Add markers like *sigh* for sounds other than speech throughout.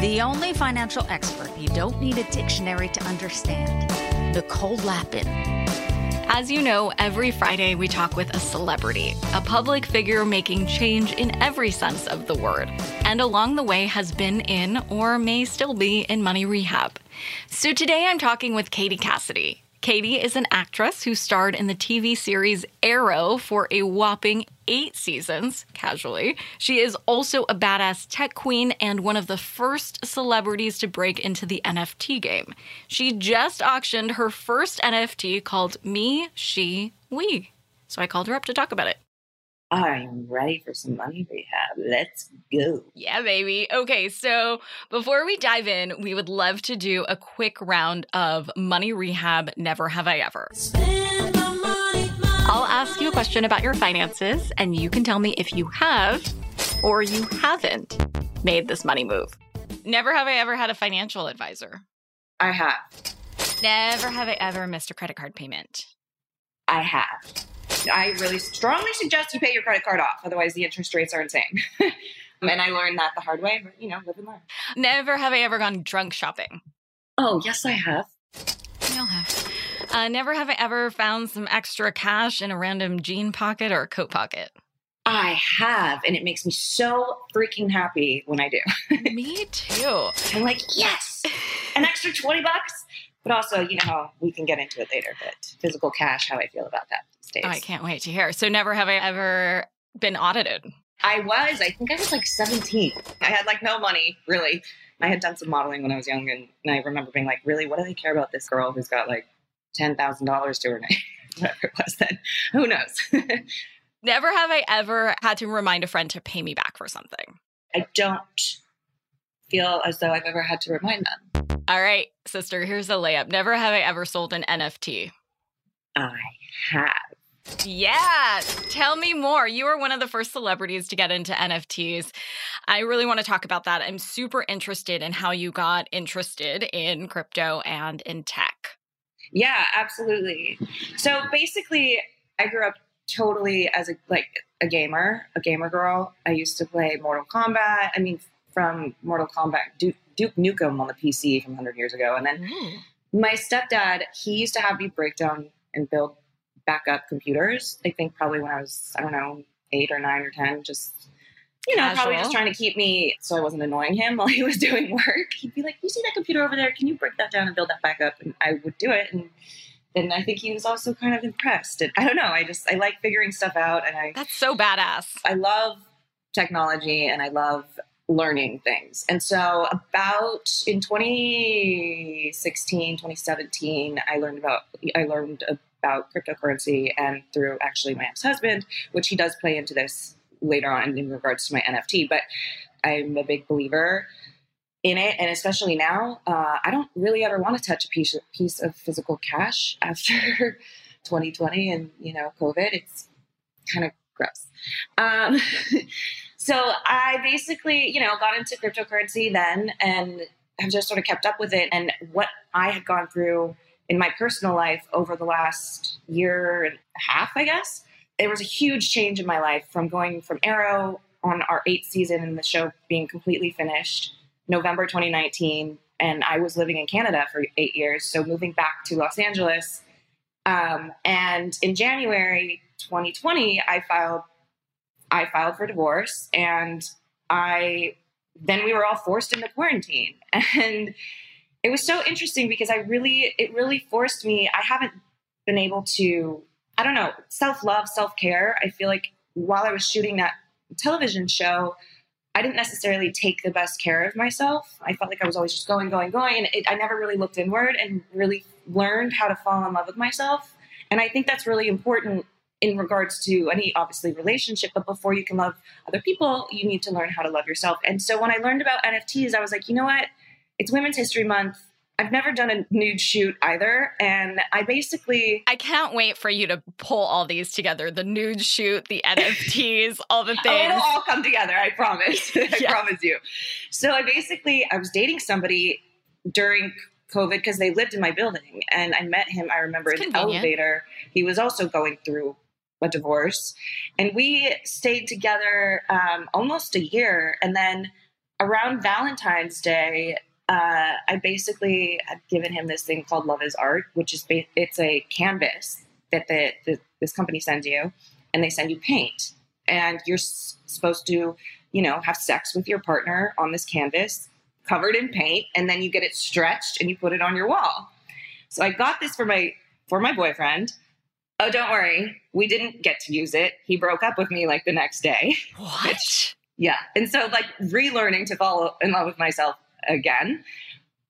The only financial expert you don't need a dictionary to understand, Nicole Lapin. As you know, every Friday we talk with a celebrity, a public figure making change in every sense of the word, and along the way has been in or may still be in money rehab. So today I'm talking with Katie Cassidy. Katie is an actress who starred in the TV series Arrow for a whopping eight seasons, casually. She is also a badass tech queen and one of the first celebrities to break into the NFT game. She just auctioned her first NFT called Me, She, We. So I called her up to talk about it. I'm ready for some money rehab. Let's go. Yeah, baby. Okay, so before we dive in, we would love to do a quick round of money rehab never have I ever. I'll ask you a question about your finances, and you can tell me if you have or you haven't made this money move. Never have I ever had a financial advisor. I have. Never have I ever missed a credit card payment. I have. I really strongly suggest you pay your credit card off, otherwise the interest rates are insane. *laughs* and I learned that the hard way, but you know, live and learn. Never have I ever gone drunk shopping. Oh, yes, I have. We all have. Uh, never have I ever found some extra cash in a random jean pocket or a coat pocket. I have, and it makes me so freaking happy when I do. *laughs* Me too. I'm like, yes, an extra 20 bucks. But also, you know we can get into it later, but physical cash, how I feel about that days. Oh, I can't wait to hear. So, never have I ever been audited. I was, I think I was like 17. I had like no money, really. I had done some modeling when I was young, and, and I remember being like, really, what do they care about this girl who's got like $10,000 to her name? *laughs* Whatever it was then. Who knows? *laughs* Never have I ever had to remind a friend to pay me back for something. I don't feel as though I've ever had to remind them. All right, sister, here's a layup. Never have I ever sold an NFT. I have. Yeah, tell me more. You are one of the first celebrities to get into NFTs. I really want to talk about that. I'm super interested in how you got interested in crypto and in tech. Yeah, absolutely. So basically, I grew up totally as a like a gamer, a gamer girl. I used to play Mortal Kombat. I mean, from Mortal Kombat, Duke, Duke Nukem on the PC from 100 years ago, and then hmm. my stepdad, he used to have me break down and build backup computers. I think probably when I was, I don't know, eight or nine or 10, just, you know, probably just trying to keep me so I wasn't annoying him *laughs* while he was doing work. He'd be like, You see that computer over there? Can you break that down and build that back up? And I would do it. And then I think he was also kind of impressed. And I don't know. I just, I like figuring stuff out and I, That's so badass. I love technology and I love learning things. And so about in 2016, 2017, I learned about I learned about cryptocurrency and through actually my ex-husband, which he does play into this later on in regards to my NFT, but I'm a big believer in it. And especially now uh, i don't really ever want to touch a piece, piece of physical cash *laughs* after 2020 and you know covid. It's kind of gross. Um, *laughs* so i basically you know got into cryptocurrency then and have just sort of kept up with it. And what i had gone through in my personal life over the last year and a half i guess it was a huge change in my life from going from arrow on our eighth season and the show being completely finished, November 2019, and I was living in Canada for eight years. So moving back to Los Angeles, um, and in January 2020, I filed I filed for divorce, and I then we were all forced into quarantine, *laughs* and it was so interesting because I really it really forced me. I haven't been able to I don't know self love, self care. I feel like while I was shooting that television show, I didn't necessarily take the best care of myself. I felt like I was always just going, going, going, and it, I never really looked inward and really learned how to fall in love with myself. And I think that's really important in regards to any obviously relationship. But before you can love other people, you need to learn how to love yourself. And so when I learned about NFTs, I was like, you know what? It's Women's History Month. I've never done a nude shoot either. And I basically. I can't wait for you to pull all these together the nude shoot, the *laughs* NFTs, all the Oh, things. it'll all come together. I promise. *laughs* I Yeah. promise you. So I basically, I was dating somebody during COVID because they lived in my building, and I met him. I remember in It's the elevator. He was also going through a divorce, and we stayed together um, almost a year. And then around Valentine's Day, uh, I basically had given him this thing called Love Is Art, which is ba- it's a canvas that the, the this company sends you, and they send you paint, and you're s- supposed to, you know, have sex with your partner on this canvas covered in paint, and then you get it stretched and you put it on your wall. So I got this for my for my boyfriend. Oh, don't worry, we didn't get to use it. He broke up with me like the next day. what? Yeah. And so like relearning to fall in love with myself again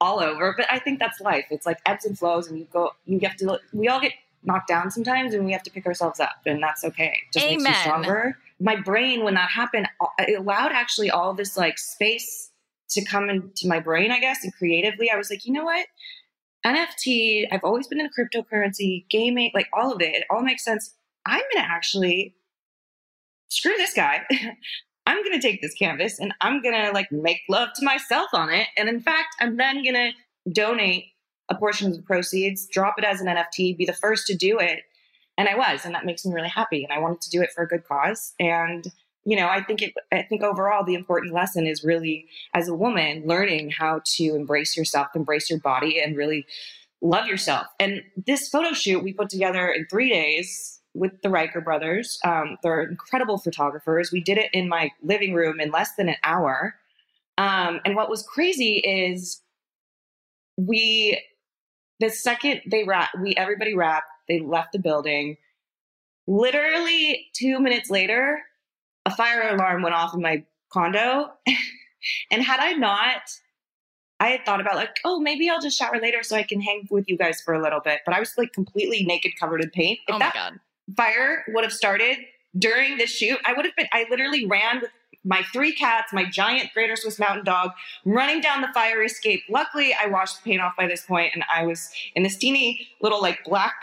all over. But I think that's life. It's like ebbs and flows and you go you have to we all get knocked down sometimes and we have to pick ourselves up and that's okay. It just makes you stronger. My brain when that happened it allowed actually all this like space to come into my brain, I guess, and creatively I was like, you know what? NFT, I've always been in cryptocurrency, gaming, like all of it. It all makes sense. I'm to actually screw this guy. *laughs* I'm going to take this canvas and I'm going to like make love to myself on it. And in fact, I'm then going to donate a portion of the proceeds, drop it as an NFT, be the first to do it. And I was, and that makes me really happy. And I wanted to do it for a good cause. And you know, I think it, I think overall the important lesson is really as a woman learning how to embrace yourself, embrace your body, and really love yourself. And this photo shoot we put together in three days with the Riker brothers. Um, they're incredible photographers. We did it in my living room in less than an hour. Um, and what was crazy is we, the second they wrap, we everybody wrapped, they left the building. Literally two minutes later, a fire alarm went off in my condo. *laughs* and had I not, I had thought about like, oh, maybe I'll just shower later so I can hang with you guys for a little bit. But I was like completely naked, covered in paint. If Oh my that god. Fire would have started during this shoot, I would have been, I literally ran with my three cats, my giant Greater Swiss Mountain Dog, running down the fire escape. Luckily, I washed the paint off by this point, and I was in this teeny little like black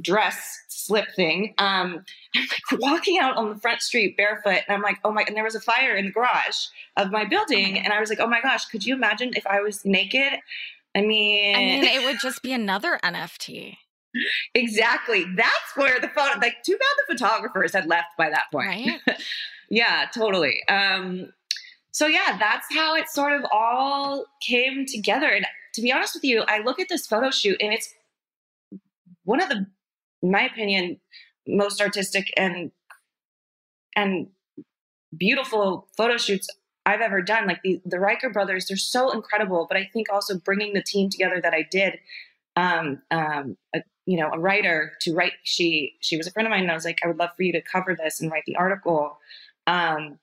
dress slip thing. Um, *laughs* I'm like walking out on the front street barefoot, and I'm like, oh my! And there was a fire in the garage of my building, and I was like, oh my gosh, could you imagine if I was naked? I mean, I mean, it would just be another NFT, exactly. That's where the photo, like, too bad the photographers had left by that point. right? *laughs* Yeah, totally. Um, so yeah, that's how it sort of all came together. And to be honest with you, I look at this photo shoot and it's one of the, in my opinion, most artistic and and beautiful photo shoots I've ever done. Like the the Riker brothers, they're so incredible. But I think also bringing the team together that I did, um, um, you know, a writer to write. She she was a friend of mine, and I was like, I would love for you to cover this and write the article um,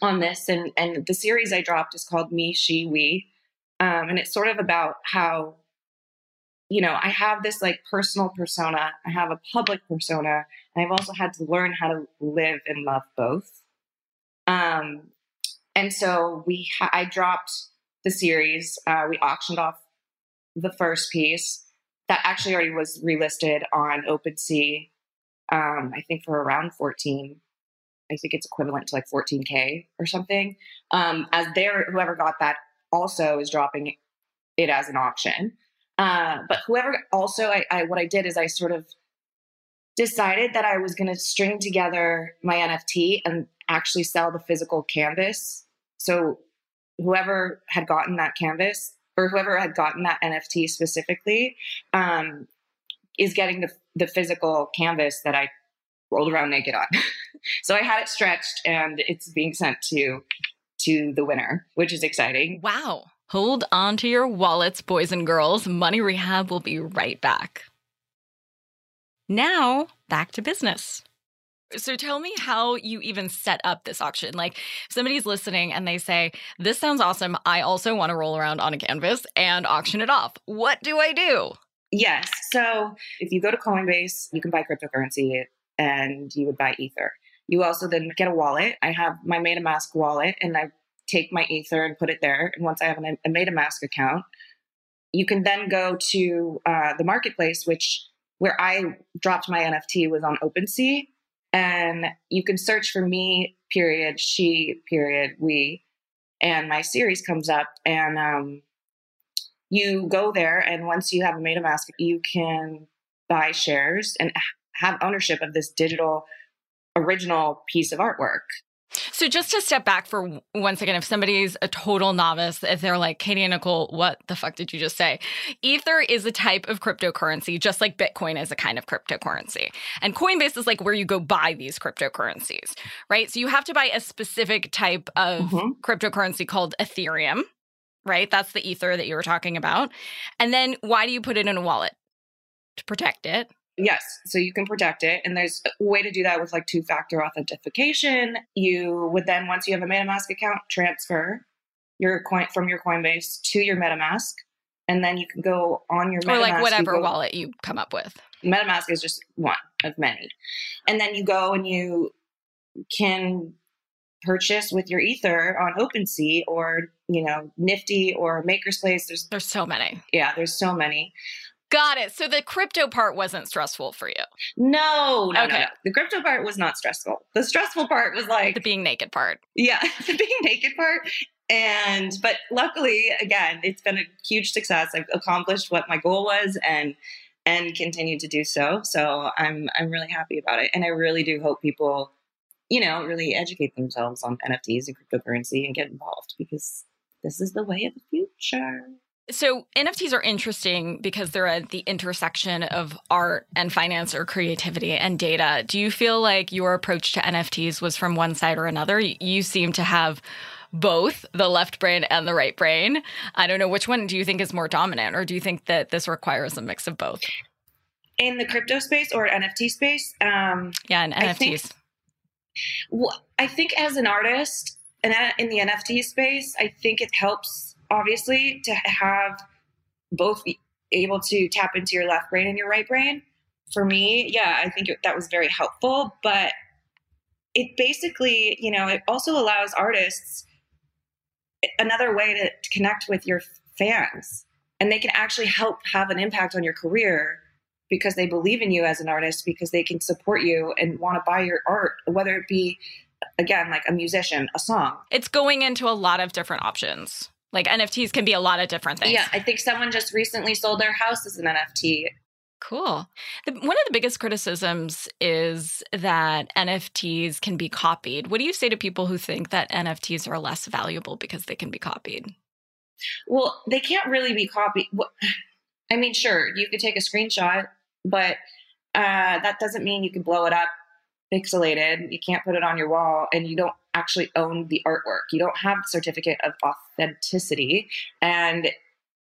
on this. And and the series I dropped is called Me, She, We, um, and it's sort of about how you know I have this like personal persona, I have a public persona, and I've also had to learn how to live and love both. Um, and so we, ha- I dropped the series. Uh, we auctioned off the first piece that actually already was relisted on OpenSea. Um, I think for around fourteen. I think it's equivalent to like fourteen k or something. Um, as there, whoever got that also is dropping it as an auction. Uh, but whoever also, I, I what I did is I sort of decided that I was going to string together my NFT and actually sell the physical canvas. So whoever had gotten that canvas or whoever had gotten that NFT specifically um, is getting the, the physical canvas that I rolled around naked on. *laughs* so I had it stretched and it's being sent to to the winner, which is exciting. Wow. Hold on to your wallets, boys and girls. Money Rehab will be right back. Now, back to business. So tell me how you even set up this auction. Like somebody's listening and they say, "This sounds awesome. I also want to roll around on a canvas and auction it off." What do I do? Yes. So if you go to Coinbase, you can buy cryptocurrency and you would buy Ether. You also then get a wallet. I have my MetaMask wallet and I take my Ether and put it there. And once I have an, a MetaMask account, you can then go to uh, the marketplace, which where I dropped my NFT was on OpenSea and you can search for me period she period we and my series comes up. And um, you go there and once you have made a metamask you can buy shares and have ownership of this digital original piece of artwork so just to step back for one second, if somebody's a total novice, if they're like, Katie and Nicole, what the fuck did you just say? Ether is a type of cryptocurrency, just like Bitcoin is a kind of cryptocurrency. And Coinbase is like where you go buy these cryptocurrencies, right? So you have to buy a specific type of mm-hmm. cryptocurrency called Ethereum, right? That's the Ether that you were talking about. And then why do you put it in a wallet? To protect it. Yes, so you can protect it. And there's a way to do that with like two factor authentication. You would then, once you have a MetaMask account, transfer your coin from your Coinbase to your MetaMask. And then you can go on your MetaMask. Or like whatever go, wallet you come up with. MetaMask is just one of many. And then you go and you can purchase with your ether on OpenSea or, you know, Nifty or MakersPlace. There's there's so many. Yeah, there's so many. Got it. So the crypto part wasn't stressful for you. No, no, okay. no, no. The crypto part was not stressful. The stressful part was like the being naked part. Yeah, *laughs* the being naked part. And but luckily, again, it's been a huge success. I've accomplished what my goal was and and continue to do so. So I'm I'm really happy about it. And I really do hope people, you know, really educate themselves on NFTs and cryptocurrency and get involved because this is the way of the future. So NFTs are interesting because they're at the intersection of art and finance or creativity and data. Do you feel like your approach to NFTs was from one side or another? You seem to have both the left brain and the right brain. I don't know which one do you think is more dominant or do you think that this requires a mix of both? In the crypto space or NFT space? Um, yeah, in NFTs. I think, well, I think as an artist and in the NFT space, I think it helps obviously to have both able to tap into your left brain and your right brain for me yeah i think it, that was very helpful but it basically you know it also allows artists another way to, to connect with your fans and they can actually help have an impact on your career because they believe in you as an artist because they can support you and want to buy your art whether it be again like a musician a song. It's going into a lot of different options like NFTs can be a lot of different things. Yeah, I think someone just recently sold their house as an NFT. Cool. The, one of the biggest criticisms is that NFTs can be copied. What do you say to people who think that NFTs are less valuable because they can be copied? Well, they can't really be copied. I mean, sure, you could take a screenshot, but uh, that doesn't mean you can blow it up pixelated. You can't put it on your wall, and you don't actually own the artwork. You don't have certificate of authenticity. And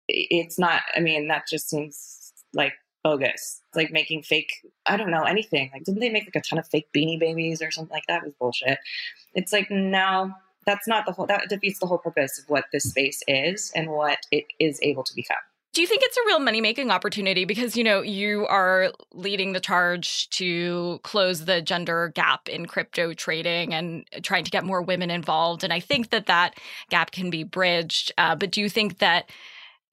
it's not, I mean, that just seems like bogus. It's like making fake, I don't know, anything. Like, didn't they make like a ton of fake beanie babies or something like that? It was bullshit. It's like, no, that's not the whole, that defeats the whole purpose of what this space is and what it is able to become. Do you think it's a real money making opportunity? Because, you know, you are leading the charge to close the gender gap in crypto trading and trying to get more women involved. And I think that that gap can be bridged. Uh, but do you think that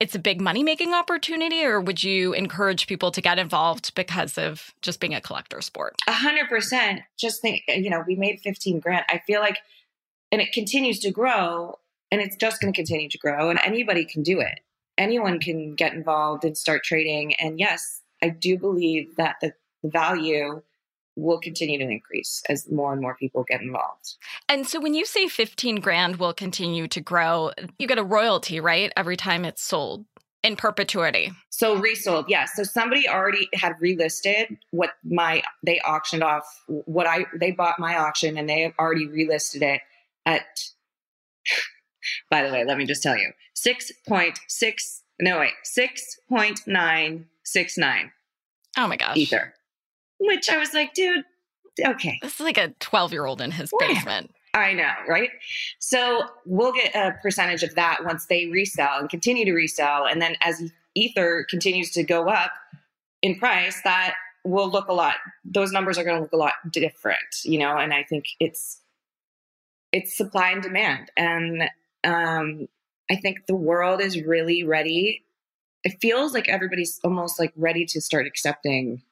it's a big money making opportunity, or would you encourage people to get involved because of just being a collector sport? A hundred percent. Just think, you know, we made 15 grand. I feel like, and it continues to grow and it's just going to continue to grow and anybody can do it anyone can get involved and start trading. And yes, I do believe that the, value will continue to increase as more and more people get involved. And so when you say 15 grand will continue to grow, you get a royalty, right? Every time it's sold in perpetuity. So resold, yes. So somebody already had relisted what my they auctioned off what I they bought my auction and they have already relisted it at by the way, let me just tell you. 6.6 no wait, 6.969 Oh my gosh. ether. Which I was like, dude, okay. This is like a 12 year old in his basement. I know, right? So we'll get a percentage of that once they resell and continue to resell. And then as Ether continues to go up in price, that will look a lot, those numbers are going to look a lot different, you know? And I think it's, it's supply and demand. And um, I think the world is really ready. It feels like everybody's almost like ready to start accepting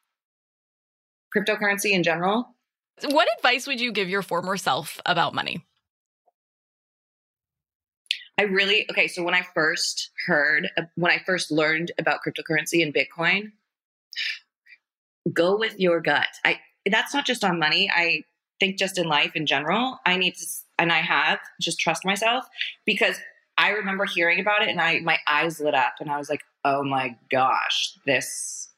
cryptocurrency in general. What advice would you give your former self about money? I really okay. So when I first heard, when I first learned about cryptocurrency and Bitcoin, *sighs* go with your gut. I that's not just on money. I think just in life in general. I need to, and I have just trust myself because I remember hearing about it and I my eyes lit up and I was like, oh my gosh, this.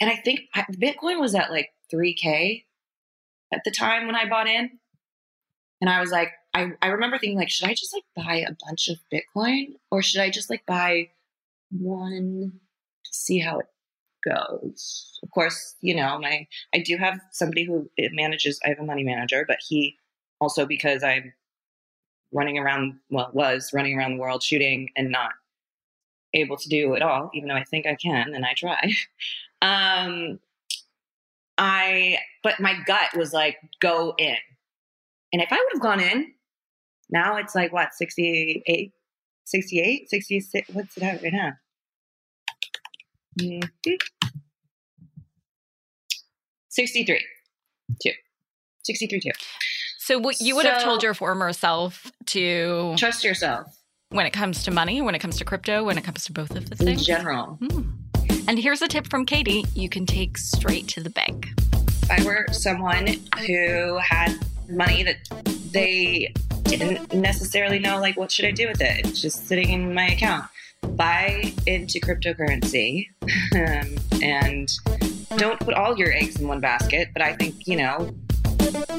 And I think Bitcoin was at like 3K at the time when I bought in. And I was like, I, I remember thinking like, should I just like buy a bunch of Bitcoin or should I just like buy one to see how it goes? Of course, you know, my I do have somebody who manages I have a money manager, but he also because I'm running around well was running around the world shooting and not able to do it all, even though I think I can and I try. *laughs* Um I, but my gut was like, go in. And if I would have gone in, now it's like what, 68, 68, 66, what's it at right now? Mm-hmm. 63, two. 63, two. So what you would so, have told your former self to trust yourself when it comes to money, when it comes to crypto, when it comes to both of the things? In general. Hmm. And here's a tip from Katie you can take straight to the bank. If I were someone who had money that they didn't necessarily know, like, what should I do with it? It's just sitting in my account. Buy into cryptocurrency *laughs* um, and don't put all your eggs in one basket. But I think, you know,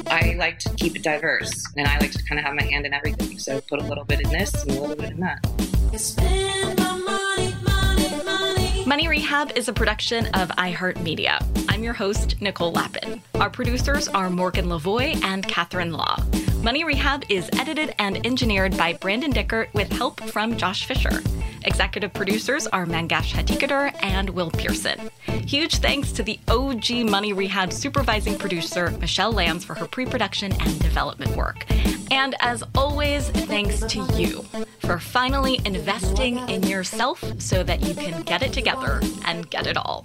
I like to keep it diverse and I like to kind of have my hand in everything. So put a little bit in this and a little bit in that. Money Rehab is a production of iHeartMedia. I'm your host, Nicole Lapin. Our producers are Morgan Lavoie and Catherine Law. Money Rehab is edited and engineered by Brandon Dickert with help from Josh Fisher. Executive producers are Mangesh Hattikudur and Will Pearson. Huge thanks to the OG Money Rehab supervising producer, Michelle Lambs, for her pre production and development work. And as always, thanks to you for finally investing in yourself so that you can get it together and get it all.